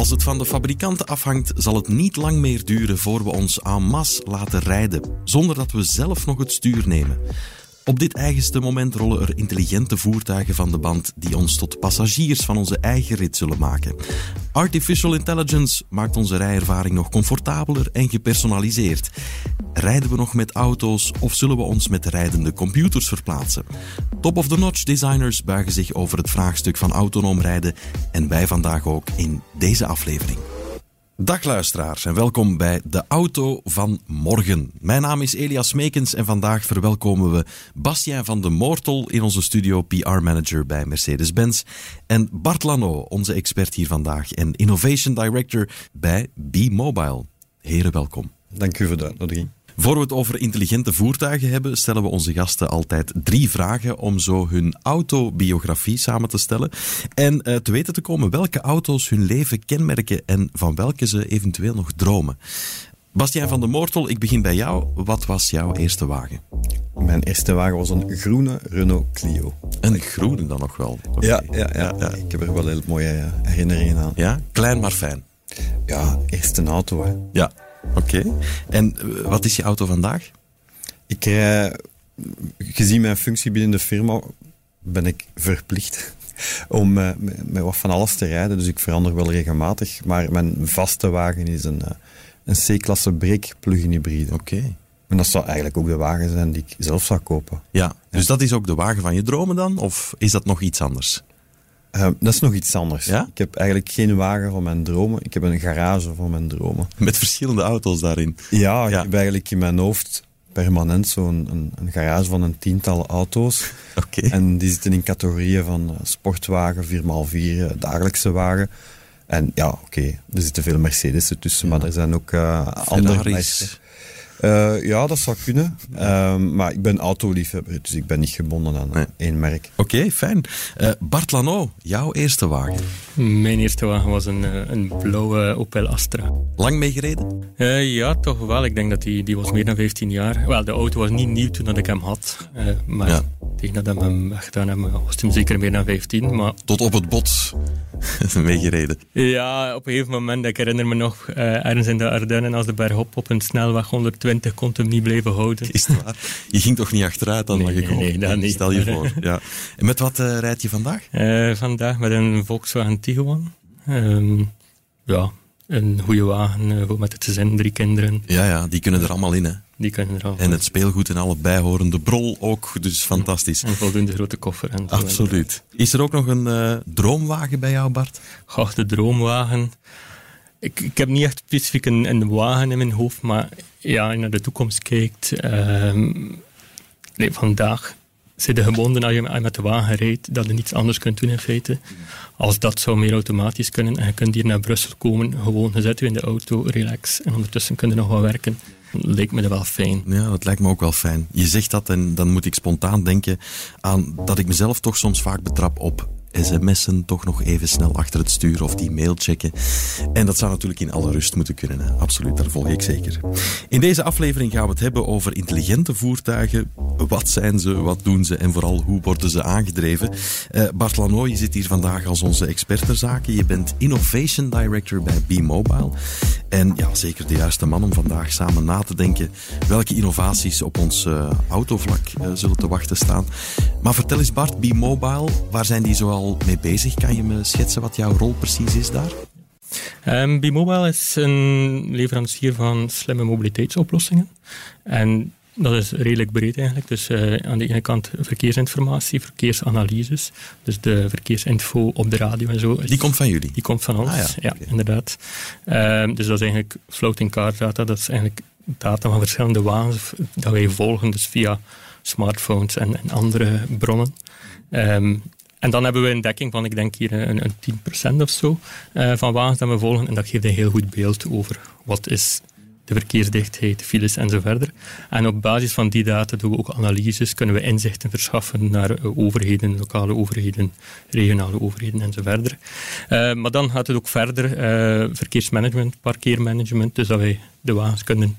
Als het van de fabrikanten afhangt, zal het niet lang meer duren voor we ons en masse laten rijden, zonder dat we zelf nog het stuur nemen. Op dit eigenste moment rollen er intelligente voertuigen van de band die ons tot passagiers van onze eigen rit zullen maken. Artificial intelligence maakt onze rijervaring nog comfortabeler en gepersonaliseerd. Rijden we nog met auto's of zullen we ons met rijdende computers verplaatsen? Top of the notch designers buigen zich over het vraagstuk van autonoom rijden en wij vandaag ook in deze aflevering. Dag luisteraars en welkom bij De Auto van Morgen. Mijn naam is Elias Meekens en vandaag verwelkomen we Bastien van de Moortel in onze studio PR-manager bij Mercedes-Benz en Bart Lano, onze expert hier vandaag en Innovation Director bij B-Mobile. Heren, welkom. Dank u voor de uitnodiging. Voor we het over intelligente voertuigen hebben, stellen we onze gasten altijd drie vragen om zo hun autobiografie samen te stellen. En uh, te weten te komen welke auto's hun leven kenmerken en van welke ze eventueel nog dromen. Bastiaan van der Moortel, ik begin bij jou. Wat was jouw eerste wagen? Mijn eerste wagen was een groene Renault Clio. Een groene dan nog wel? Okay. Ja, ja, ja, ja, ik heb er wel heel mooie herinneringen aan. Ja, klein maar fijn. Ja, eerste auto. Hè. Ja, Oké. En eh, wat is je auto vandaag? Ik rij, gezien mijn functie binnen de firma, ben ik verplicht om uh, met, wat van alles te rijden. Dus ik verander wel regelmatig. Maar mijn vaste wagen is een, uh, een C-klasse break plug-in hybride. Oké. En dat zou eigenlijk ook de wagen zijn die ik zelf zou kopen. Ja, dus dat is ook de wagen van je dromen dan? Of is dat nog iets anders? Uh, dat is nog iets anders. Ja? Ik heb eigenlijk geen wagen van mijn dromen. Ik heb een garage van mijn dromen. Met verschillende auto's daarin? Ja, ik heb eigenlijk in mijn hoofd permanent zo'n een, een, garage van een tiental auto's. Oké. En die zitten in categorieën van sportwagen, 4x4, dagelijkse wagen. En ja, oké, er zitten veel Mercedes tussen, ja. maar er zijn ook uh, andere. Uh, ja, dat zou kunnen. Uh, maar ik ben autoliefhebber, dus ik ben niet gebonden aan nee. één merk. Oké, okay, fijn. Uh, Bart Lano, jouw eerste wagen? Mijn eerste wagen was een, een blauwe Opel Astra. Lang meegereden? ja, toch wel. Ik denk dat die, die was meer dan 15 jaar. Wel, de auto was niet nieuw toen dat ik hem had. maar ja. tegen dat we hem weggedaan hebben, was hij zeker meer dan 15. Maar... Tot op het bot meegereden? Ja, op een gegeven moment. Ik herinner me nog ergens in de Ardennen als de bergop op een snelweg 120 20 kon hem niet blijven houden. Is het waar? Je ging toch niet achteruit dan? Nee, nee, nee, dat niet. Stel je voor. Ja. En met wat uh, rijd je vandaag? Uh, vandaag met een Volkswagen Tiguan. Um, ja, een goede wagen uh, met het gezin, drie kinderen. Ja, ja, die kunnen er allemaal in, hè? Die kunnen er allemaal En het speelgoed en alle bijhorende brol ook, dus fantastisch. En voldoende grote koffer. En Absoluut. Is er ook nog een droomwagen bij jou, Bart? Goh, de droomwagen... Ik, heb niet echt specifiek een, een wagen in mijn hoofd, maar ja, naar de toekomst kijkt. Nee, vandaag zit je gebonden als je met de wagen rijdt, dat je niets anders kunt doen in feite. Als dat zou meer automatisch kunnen en je kunt hier naar Brussel komen, gewoon gezet in de auto, relax en ondertussen kun je nog wel werken. Lijkt me dat wel fijn. Ja, dat lijkt me ook wel fijn. Je zegt dat en dan moet ik spontaan denken aan dat ik mezelf toch soms vaak betrap op sms'en toch nog even snel achter het stuur of die mail checken. En dat zou natuurlijk in alle rust moeten kunnen. Absoluut, daar volg ik zeker. In deze aflevering gaan we het hebben over intelligente voertuigen. Wat zijn ze, wat doen ze en vooral hoe worden ze aangedreven? Uh, Bart Lano, je zit hier vandaag als onze expert ter zaken. Je bent Innovation Director bij B-Mobile. En ja, zeker de juiste man om vandaag samen na te denken welke innovaties op ons uh, autovlak uh, zullen te wachten staan. Maar vertel eens Bart, B-Mobile, waar zijn die zoal mee bezig? Kan je me schetsen wat jouw rol precies is daar? Um, B-Mobile is een leverancier van slimme mobiliteitsoplossingen. En dat is redelijk breed eigenlijk. Dus uh, aan de ene kant verkeersinformatie, verkeersanalyses. Dus de verkeersinfo op de radio en zo. Die komt van jullie? Die komt van ons, ah, ja, ja okay. inderdaad. Um, dus dat is eigenlijk floating car data. Dat is eigenlijk data van verschillende wagens dat wij volgen, dus via smartphones en, en andere bronnen. Um, en dan hebben we een dekking van, ik denk hier een, een 10% of zo uh, van wagens dat we volgen. En dat geeft een heel goed beeld over wat is de verkeersdichtheid, files en zo verder. En op basis van die data doen we ook analyses, kunnen we inzichten verschaffen naar uh, overheden, lokale overheden, regionale overheden en zo verder. Maar dan gaat het ook verder, verkeersmanagement, parkeermanagement, dus dat wij de wagens kunnen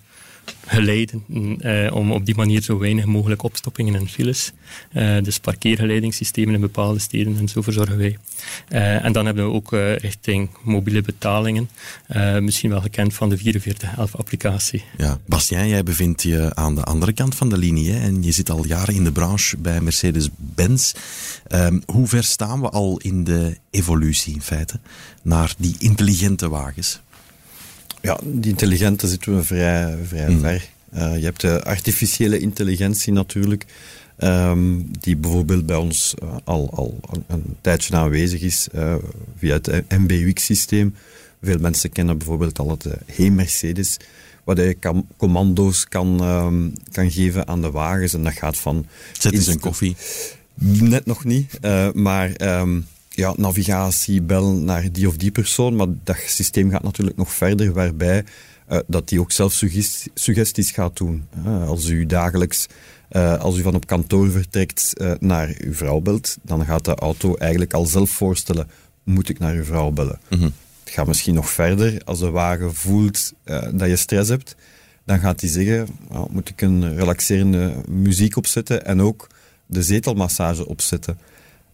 geleiden uh, om op die manier zo weinig mogelijk opstoppingen en files. Uh, dus parkeergeleidingssystemen in bepaalde steden en zo verzorgen wij. Uh, en dan hebben we ook richting mobiele betalingen, misschien wel gekend van de 4411-applicatie. Ja, Bastien, jij bevindt je aan de andere kant van de linie hè, en je zit al jaren in de branche bij Mercedes-Benz. Ehm, hoe ver staan we al in de evolutie in feite naar die intelligente wagens? Ja, die intelligente zitten we vrij, vrij mm. ver. Uh, je hebt de artificiële intelligentie natuurlijk, um, die bijvoorbeeld bij ons uh, al, al een tijdje aanwezig is uh, via het MBUX-systeem. Veel mensen kennen bijvoorbeeld al het Hey Mercedes, waar je kan, commando's kan, um, kan geven aan de wagens. En dat gaat van... Zet eens een koffie. Net nog niet, maar... Um, ja, navigatie, bel naar die of die persoon. Maar dat systeem gaat natuurlijk nog verder, waarbij uh, dat die ook zelf suggesties gaat doen. Uh, als u dagelijks, uh, als u van op kantoor vertrekt naar uw vrouw belt, dan gaat de auto eigenlijk al zelf voorstellen, moet ik naar uw vrouw bellen? Mm -hmm. Het gaat misschien nog verder. Als de wagen voelt dat je stress hebt, dan gaat hij zeggen, moet ik een relaxerende muziek opzetten en ook de zetelmassage opzetten.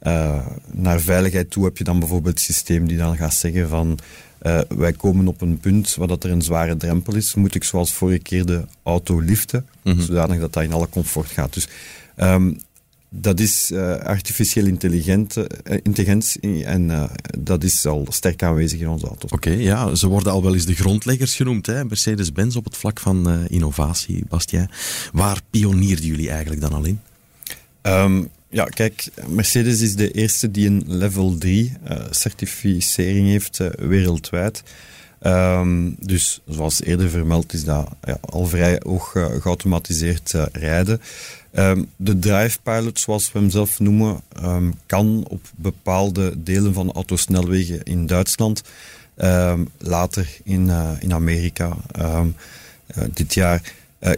Uh, naar veiligheid toe heb je dan bijvoorbeeld het systeem die dan gaat zeggen van uh, wij komen op een punt waar dat er een zware drempel is, moet ik zoals vorige keer de auto liften, mm -hmm. zodanig dat dat in alle comfort gaat. Dus um, dat is uh, artificieel intelligentie en dat is al sterk aanwezig in onze auto's. Oké, okay, ja, ze worden al wel eens de grondleggers genoemd, Mercedes-Benz op het vlak van innovatie, Bastien. Waar pionierden jullie eigenlijk dan al in? Um, ja, kijk, Mercedes is de eerste die een level 3 uh, eh, certificering heeft uh, wereldwijd. Um, dus zoals eerder vermeld is dat ja, al vrij hoog uh, geautomatiseerd rijden. Um, de Drive Pilot, zoals we hem zelf noemen, um, kan op bepaalde delen van autosnelwegen in Duitsland, later in, in Amerika dit jaar,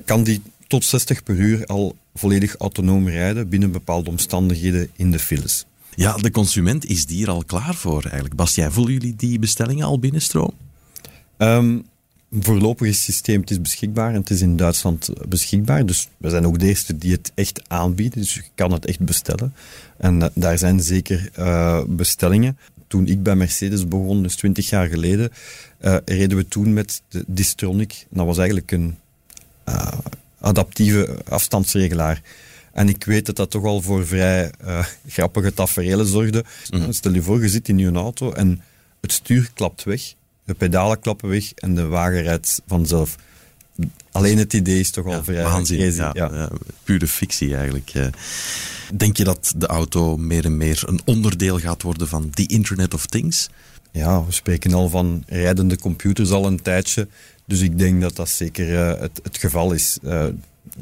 kan die tot 60 per uur al volledig autonoom rijden binnen bepaalde omstandigheden in de files. Ja, de consument is die er al klaar voor eigenlijk. Bastien, voelen jullie die bestellingen al binnenstroom? Um, voorlopig is het systeem het is beschikbaar en het is in Duitsland beschikbaar. Dus we zijn ook de eerste die het echt aanbieden. Dus je kan het echt bestellen. En uh, daar zijn zeker uh, bestellingen. Toen ik bij Mercedes begon, dus 20 jaar geleden, uh, reden we toen met de Distronic. Dat was eigenlijk een adaptieve afstandsregelaar. En ik weet dat dat toch al voor vrij uh, grappige tafereelen zorgde. Mm. Stel je voor, je zit in je auto en het stuur klapt weg, de pedalen klappen weg en de wagen rijdt vanzelf. Alleen het idee is toch al vrij waanzin, ja, ja. pure fictie eigenlijk. Denk je dat de auto meer en meer een onderdeel gaat worden van die Internet of Things? Ja, we spreken al van rijdende computers al een tijdje. Dus ik denk dat dat zeker uh, het, het, geval is. Uh,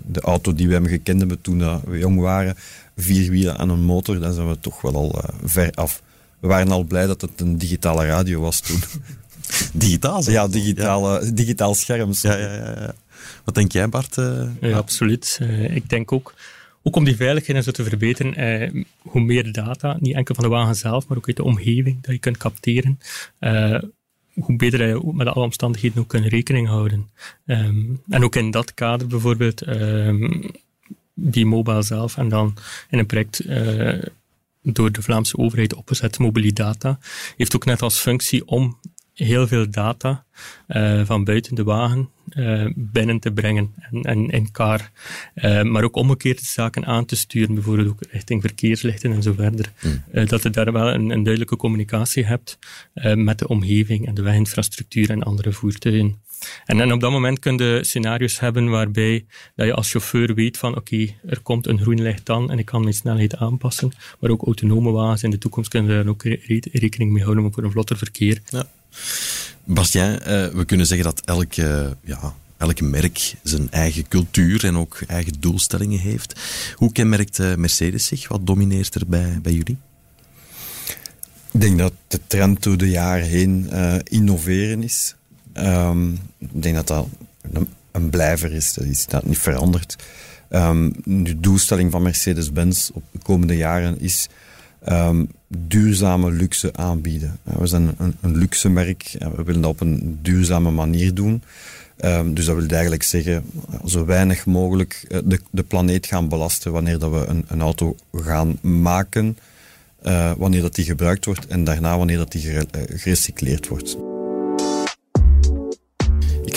de auto die we hebben gekend hebben toen uh, we jong waren, vier wielen aan een motor, daar zijn we toch wel al ver af. We waren al blij dat het een digitale radio was toen. Digitaal? Ja, digitale, ja. digitaal scherm. Ja, ja, ja, Wat denk jij, Bart? ja, absoluut. ik denk ook ook om die veiligheid en zo te verbeteren, eh, hoe meer data, niet enkel van de wagen zelf, maar ook uit de omgeving, dat je kunt capteren, eh, hoe beter je met alle omstandigheden ook kunt rekening houden. Um, en ook in dat kader bijvoorbeeld, um, die mobile zelf en dan in een project uh, door de Vlaamse overheid opgezet, Mobilidata, heeft ook net als functie om heel veel data uh, van buiten de wagen uh, binnen te brengen en, en in kaar. Uh, maar ook omgekeerde zaken aan te sturen, bijvoorbeeld ook richting verkeerslichten en zo verder. Mm. dat je daar wel een, een duidelijke communicatie hebt met de omgeving en de weginfrastructuur en andere voertuigen. En, en op dat moment kun je scenario's hebben waarbij dat je als chauffeur weet van oké, er komt een groen licht dan en ik kan mijn snelheid aanpassen. Maar ook autonome wagens in de toekomst kunnen daar ook rekening mee houden voor een vlotter verkeer. Ja. Bastien, uh, we kunnen zeggen dat elke, ja, elk merk zijn eigen cultuur en ook eigen doelstellingen heeft. Hoe kenmerkt uh, Mercedes zich? Wat domineert er bij, bij jullie? Ik denk dat de trend door de jaren heen uh, innoveren is. Um, ik denk dat dat een, blijver is, dat is dat niet veranderd. Um, de doelstelling van Mercedes-Benz op de komende jaren is ehm, duurzame luxe aanbieden. we zijn een, een luxe merk. we willen dat op een duurzame manier doen. Um, dus dat wil eigenlijk zeggen, zo weinig mogelijk eh, de, de planeet gaan belasten wanneer dat we een, een auto gaan maken, uh, wanneer dat die gebruikt wordt en daarna wanneer dat die gerecycleerd wordt.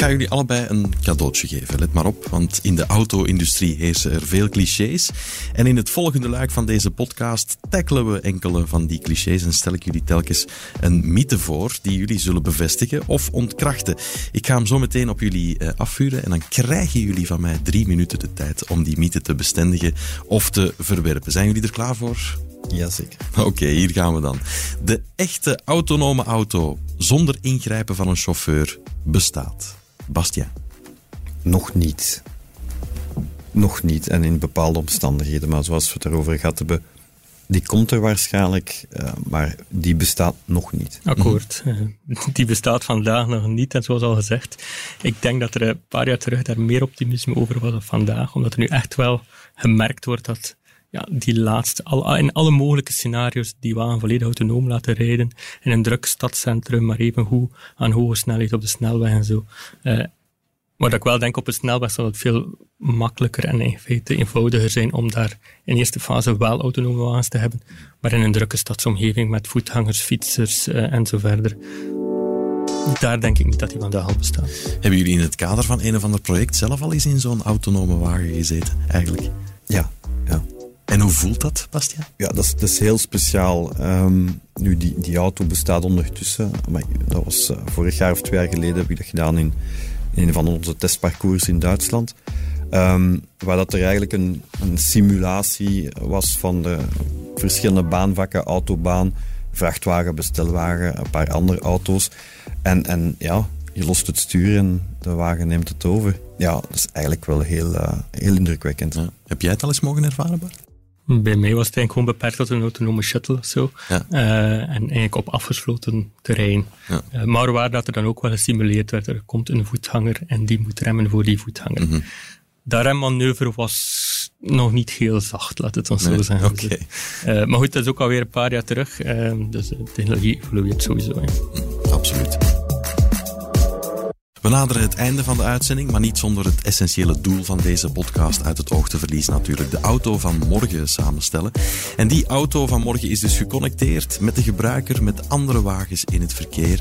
Ik ga jullie allebei een cadeautje geven. Let maar op, want in de auto-industrie heersen er veel clichés. En in het volgende luik van deze podcast tackelen we enkele van die clichés en stel ik jullie telkens een mythe voor die jullie zullen bevestigen of ontkrachten. Ik ga hem zo meteen op jullie uh, afvuren en dan krijgen jullie van mij drie minuten de tijd om die mythe te bestendigen of te verwerpen. Zijn jullie er klaar voor? Jazeker. Oké, hier gaan we dan. De echte autonome auto zonder ingrijpen van een chauffeur bestaat. Bastia? Nog niet. Nog niet. En in bepaalde omstandigheden. Maar zoals we het erover gehad hebben, die komt er waarschijnlijk, uh, maar die bestaat nog niet. Akkoord. Die bestaat vandaag nog niet. En zoals al gezegd, ik denk dat er een paar jaar terug daar meer optimisme over was dan vandaag. Omdat er nu echt wel gemerkt wordt dat ja, die laatste, al, in alle mogelijke scenario's, die wagen volledig autonoom laten rijden in een druk stadscentrum, maar even hoe aan hoge snelheid op de snelweg en zo. Uh, maar dat ik wel denk op een snelweg zal het veel makkelijker en in feite eenvoudiger zijn om daar in eerste fase wel autonome wagens te hebben, maar in een drukke stadsomgeving met voetgangers, fietsers uh, en zo verder. Daar denk ik niet dat die vandaag al bestaat. Hebben jullie in het kader van een of ander project zelf al eens in zo'n autonome wagen gezeten, eigenlijk? En hoe voelt dat, Bastiaan? Ja, dat is, dat is heel speciaal. Um, nu, die, die auto bestaat ondertussen. Maar dat was uh, vorig jaar of twee jaar geleden heb ik dat gedaan in, in een van onze testparcours in Duitsland. Um, waar dat er eigenlijk een, een simulatie was van de verschillende baanvakken, autobaan, vrachtwagen, bestelwagen, een paar andere auto's. En, en ja, je lost het stuur en de wagen neemt het over. Ja, dat is eigenlijk wel heel, uh, heel indrukwekkend. Ja. Heb jij het al eens mogen ervaren, Bart? Bij mij was het eigenlijk gewoon beperkt tot een autonome shuttle of zo. Ja. Uh, en eigenlijk op afgesloten terrein. Ja. Uh, maar waar dat er dan ook wel gesimuleerd werd, er komt een voetganger en die moet remmen voor die voetganger. Mm -hmm. Dat remmanoeuvre was nog niet heel zacht, laat het ons nee. zo zeggen. Okay. Uh, maar goed, dat is ook alweer een paar jaar terug. dus de technologie evolueert sowieso. Ja. Mm, absoluut. We naderen het einde van de uitzending, maar niet zonder het essentiële doel van deze podcast uit het oog te verliezen natuurlijk. De auto van morgen samenstellen. En die auto van morgen is dus geconnecteerd met de gebruiker, met andere wagens in het verkeer.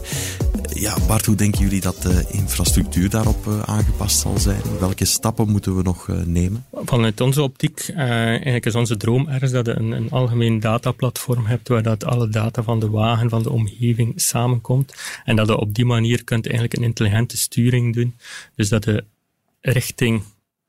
Ja, Bart, hoe denken jullie dat de infrastructuur daarop uh, aangepast zal zijn? Welke stappen moeten we nog uh, nemen? Vanuit onze optiek, uh, eigenlijk is onze droom ergens dat je een, een algemeen dataplatform hebt waar dat alle data van de wagen, van de omgeving samenkomt. En dat je op die manier kunt eigenlijk een intelligente sturing doen. Dus dat de richting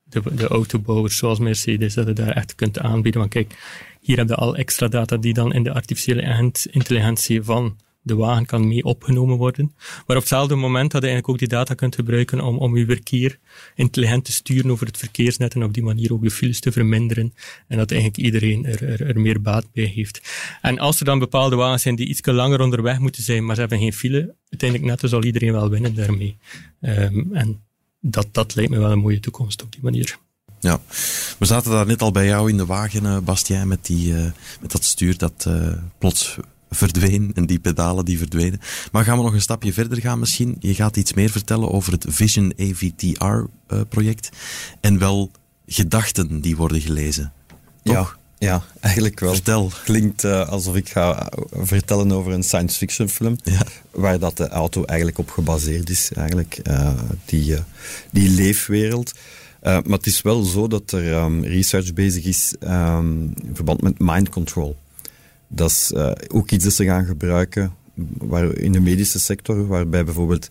de, de autobouwers zoals Mercedes, dat je daar echt kunt aanbieden. Want kijk, hier heb je al extra data die dan in de artificiële intelligentie van de wagen kan mee opgenomen worden. Maar op hetzelfde moment dat je eigenlijk ook die data kunt gebruiken om, om je verkeer intelligent te sturen over het verkeersnet en op die manier ook de files te verminderen. En dat eigenlijk iedereen er, er, er meer baat bij heeft. En als er dan bepaalde wagens zijn die iets langer onderweg moeten zijn, maar ze hebben geen file, uiteindelijk net zal iedereen wel winnen daarmee. Um, en dat, dat lijkt me wel een mooie toekomst op die manier. Ja, we zaten daar net al bij jou in de wagen, uh, Bastien, met, die, uh, met dat stuur dat uh, plots verdween en die pedalen die verdwenen. Maar gaan we nog een stapje verder gaan misschien? Je gaat iets meer vertellen over het Vision AVTR-project en wel gedachten die worden gelezen. Toch? Ja. Ja, eigenlijk wel. Vertel. Klinkt uh, alsof ik ga vertellen over een science fiction film. Ja. Waar dat de auto eigenlijk op gebaseerd is. Eigenlijk, uh, die, uh, die leefwereld. maar het is wel zo dat er um, research bezig is um, in verband met mind control. Dat is ook iets dat ze gaan gebruiken waar, in de medische sector. Waarbij bijvoorbeeld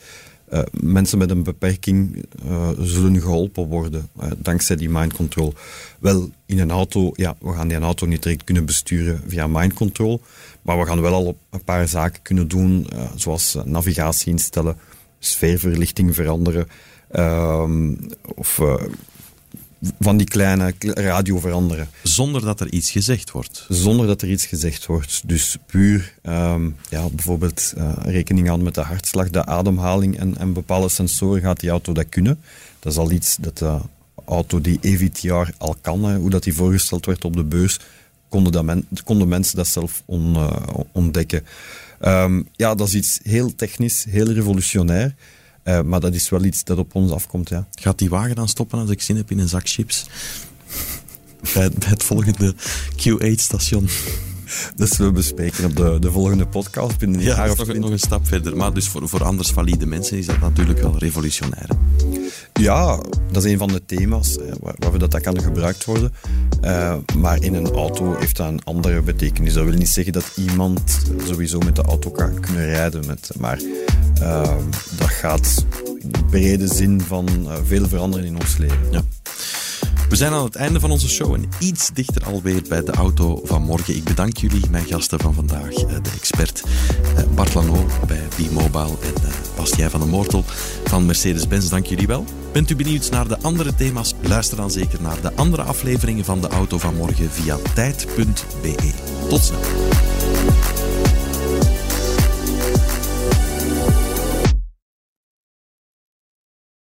uh, mensen met een beperking uh, zullen geholpen worden uh, dankzij die mind control. Wel, in een auto, ja, we gaan die auto niet direct kunnen besturen via mind control, maar we gaan wel al een paar zaken kunnen doen, zoals navigatie instellen, sfeerverlichting veranderen, ehm, of van die kleine radio veranderen. Zonder dat er iets gezegd wordt? Zonder dat er iets gezegd wordt. Dus puur um, ja, bijvoorbeeld uh, rekening houden met de hartslag, de ademhaling en, en bepaalde sensoren gaat die auto dat kunnen. Dat is al iets dat de auto die EVTR al kan, hoe dat die voorgesteld werd op de beurs, konden, dat men, konden mensen dat zelf on, ontdekken. Um, ja, dat is iets heel technisch, heel revolutionair. Uh, maar dat is wel iets dat op ons afkomt, ja. Gaat die wagen dan stoppen als ik zin heb in een zak chips? bij het volgende Q8-station. Dus we bespreken op de, de volgende podcast binnen ja, jaar of nog, nog een stap verder. Maar dus voor, voor anders valide mensen is dat natuurlijk wel revolutionair. Ja, dat is een van de thema's hè, waar, dat, dat kan gebruikt worden. Uh, maar in een auto heeft dat een andere betekenis. Dat wil niet zeggen dat iemand sowieso met de auto kan kunnen rijden. Met, maar uh, dat gaat in brede zin van uh, veel veranderen in ons leven. Ja. We zijn aan het einde van onze show en iets dichter alweer bij de auto van morgen. Ik bedank jullie, mijn gasten van vandaag, eh, de expert eh, Bart Lano bij B-Mobile en eh, Bastien van de Mortel van Mercedes-Benz. Dank jullie wel. Bent u benieuwd naar de andere thema's? Luister dan zeker naar de andere afleveringen van de auto van morgen via tijd.be. Tot snel.